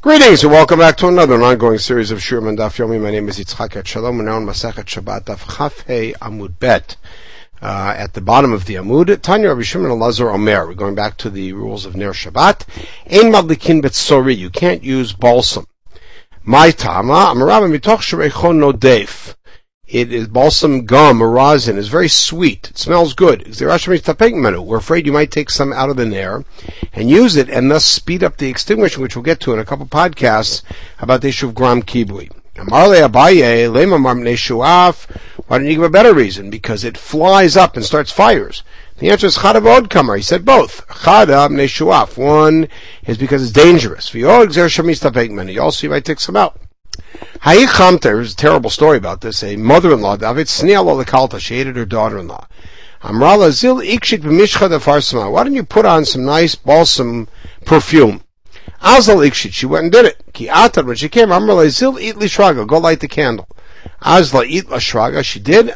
Greetings and welcome back to another ongoing series of Shir Daf Yomi. My name is Yitzchak at Shalom. We're now in Masechet Shabbat Daf Chaf Hey Amud Bet. Uh, at the bottom of the Amud, Tanya Rabbi Shimon Elazar Omer. We're going back to the rules of Ner Shabbat. Ein madlikin betzori. You can't use balsam. My tama amarabim mitoch sherechon nodef. It is balsam gum or rosin It's very sweet. It smells good. We're afraid you might take some out of the nair and use it and thus speed up the extinguishing, which we'll get to in a couple podcasts about the issue of gram kibui. Why don't you give a better reason? Because it flies up and starts fires. The answer is chadav kamar. He said both. Chadav neshuaf. One is because it's dangerous. You also, you might take some out. Hayichamter, there's a terrible story about this. A mother-in-law, David Sneal Kalta, she hated her daughter-in-law. Amrala zil ikshit b'mishcha defarsama. Why don't you put on some nice balsam perfume? Azal ikshit, she went and did it. Ki atar, when she came, Amrala zil eat lishraga, go light the candle. Azla eat lishraga, she did.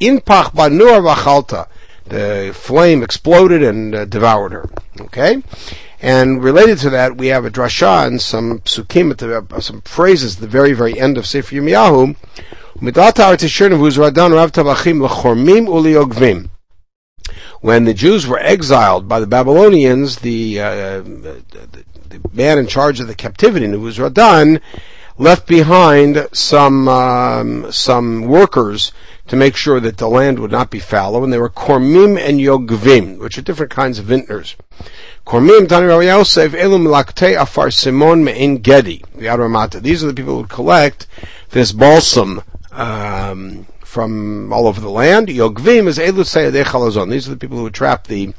Inpach banur vachalta. The flame exploded and uh, devoured her. Okay? And related to that, we have a drasha and some psukim, uh, some phrases at the very, very end of Sefer Yirmiyahu. When the Jews were exiled by the Babylonians, the, uh, the, the man in charge of the captivity, Radan, left behind some um, some workers to make sure that the land would not be fallow, and they were kormim and yogvim, which are different kinds of vintners. Kormim Elum Afar Simon Me'in Gedi, the Aramata. These are the people who collect this balsam um, from all over the land. Yogvim is Elu Chalazon. These are the people who would trap the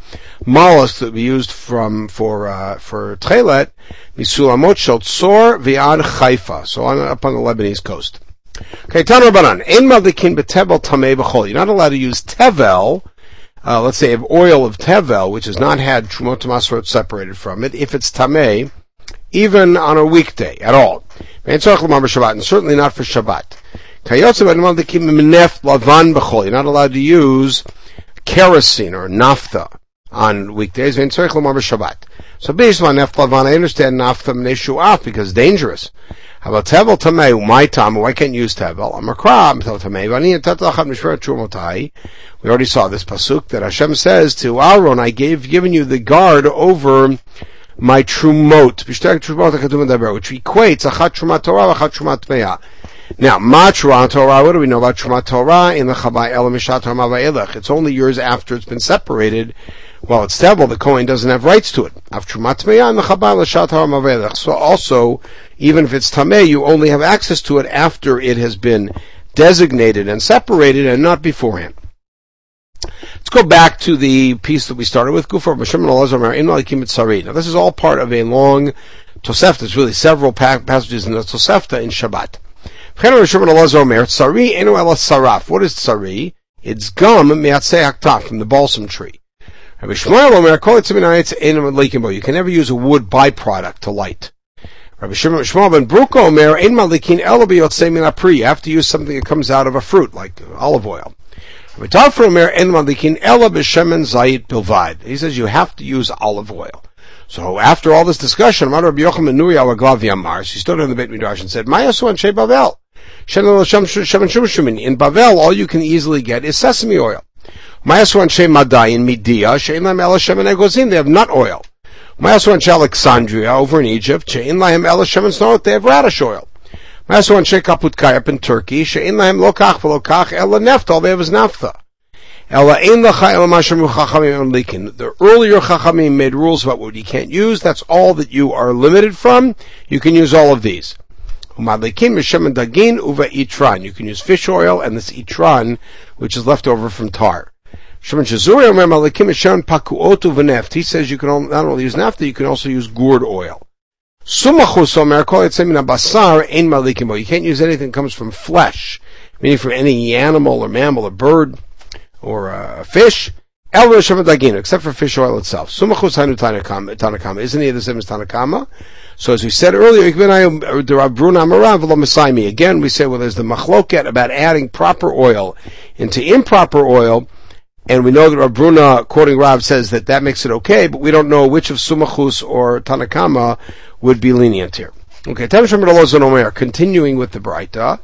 mollusks that would be used from for uh, for techelet. Misulamot Tzor Viad Haifa. So on, up on the Lebanese coast. Okay, Tanu Banan. Ein Malikin Betevel Tamei B'chol. You're not allowed to use tevel uh, let's say, of oil of tevel, which has not had trumot masrot separated from it, if it's tameh, even on a weekday at all. And certainly not for Shabbat. You're not allowed to use kerosene or naphtha on weekdays. So based on lavan, I understand naphtha because it's dangerous. About tevel tamei, my tam, why can't you use tevel? Amakra, tevel tamei, vani tatlacham nishver trumotai. We already saw this pasuk that Hashem says to Aaron, I gave, given you the guard over my trumot, which equates achat trumat Torah, achat trumat tmeah. Now, ma Torah, what do we know about trumat Torah? In the Chabai El Mishat It's only years after it's been separated well, it's terrible. The Kohen doesn't have rights to it. So also, even if it's tameh, you only have access to it after it has been designated and separated, and not beforehand. Let's go back to the piece that we started with. Now, this is all part of a long Tosefta. It's really several passages in the Tosefta in Shabbat. What is tsari? It's gum from the balsam tree. You can never use a wood byproduct to light. You have to use something that comes out of a fruit, like olive oil. He says you have to use olive oil. So after all this discussion, Rabbi she stood in the Beit Midrash and said. In Bavel, all you can easily get is sesame oil. Mayaswan She Madai in Media, Shein Lahem Ela Shemen Egozin, they have nut oil. Mayaswan She Alexandria over in Egypt, Shein Lahem Ela Shemen Snot, they have radish oil. Mayaswan She Kaputkay up in Turkey, Shein Lahem Lokach Velokach Ela Nefta, all they have is naphtha. The earlier Chachamim made rules about what you can't use, that's all that you are limited from. You can use all of these. You can use fish oil and this Itran, which is left over from tar. He says you can not only use naphtha, you can also use gourd oil. You can't use anything that comes from flesh, meaning from any animal or mammal or bird or uh, fish. Except for fish oil itself. Tanakama. Isn't he the same as Tanakama? So as we said earlier, again, we say, well, there's the machloket about adding proper oil into improper oil, and we know that Rav Bruna, quoting Rav, says that that makes it okay, but we don't know which of Sumachus or Tanakama would be lenient here. Okay, continuing with the Braita.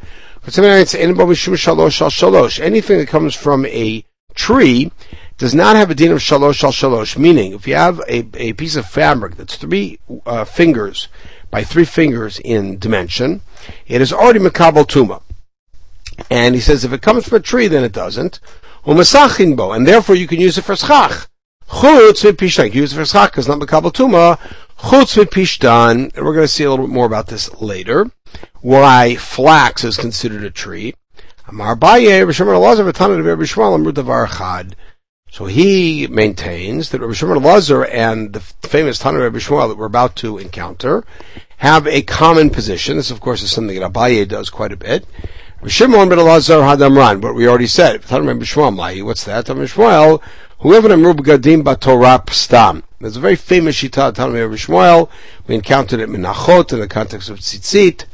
Anything that comes from a tree does not have a din of shalosh al shalosh, meaning if you have a, a piece of fabric that's three uh, fingers by three fingers in dimension, it is already makabel tuma. And he says if it comes from a tree, then it doesn't. Umasachin and therefore you can use it for schach. Chutz v'pishtan. Use it for schach because not makabel tuma. Chutz v'pishtan. And we're going to see a little bit more about this later. Why flax is considered a tree. Amar Baye, Rishon Elazar v'tana de Rabbi Shmuel amru chad. So he maintains that Rabbi Shimon Elazar and the famous Tana Rabbi Shmuel that we're about to encounter have a common position. This, of course, is something that Abaye does quite a bit. Shimon ben Elazar Hadamran, what we already said. What's that? Shmuel, whoever Amru Begadim Batorah Stam. There's a very famous Shita Tanur Shmuel. We encountered it in Menachot in the context of Tzitzit.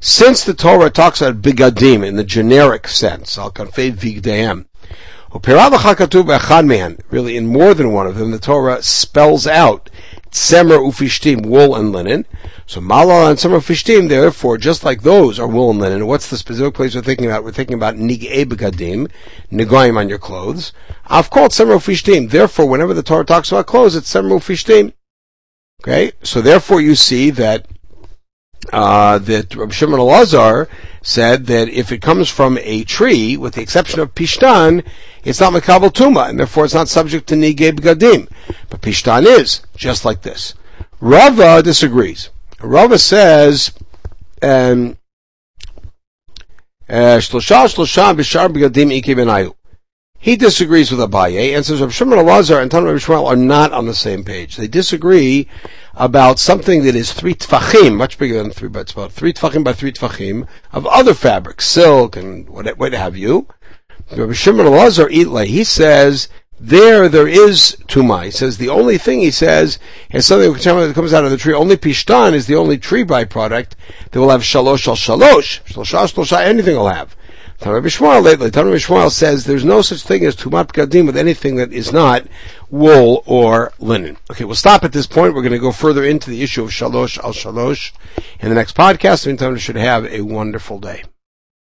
Since the Torah talks about Begadim in the generic sense, Al Kanfei Vigdeim, Really, in more than one of them, the Torah spells out Tsemer ufishtim, wool and linen. So malal and tsemer ufishtim, therefore, just like those are wool and linen. What's the specific place we're thinking about? We're thinking about nig'e begadim, negoim on your clothes. I've called tsemer ufishtim. Therefore, whenever the Torah talks about clothes, it's tsemer ufishtim. Okay, so therefore you see that uh, that Rabbi Shimon Elazar said that if it comes from a tree, with the exception of pishtan, it's not makabel tuma, and therefore it's not subject to nigei begadim. But pishtan is, just like this. Rava disagrees. Rava says, um, uh, he disagrees with Abaye and says Rav Shimon Elazar and Tanur Shmuel are not on the same page. They disagree about something that is three tfachim, much bigger than three, but it's about three tfachim by three tfachim of other fabrics, silk and what, what have you. Rabbi Shimon Elazar he says, there, there is tuma. He says the only thing he says is something that comes out of the tree. Only pishtan is the only tree byproduct that will have shalosh al shalosh. Shalosh shlosha, anything will have. Tanur lately, Tanur says there's no such thing as tumat gadim with anything that is not wool or linen. Okay, we'll stop at this point. We're going to go further into the issue of shalosh al shalosh in the next podcast. In the Meantime, you should have a wonderful day.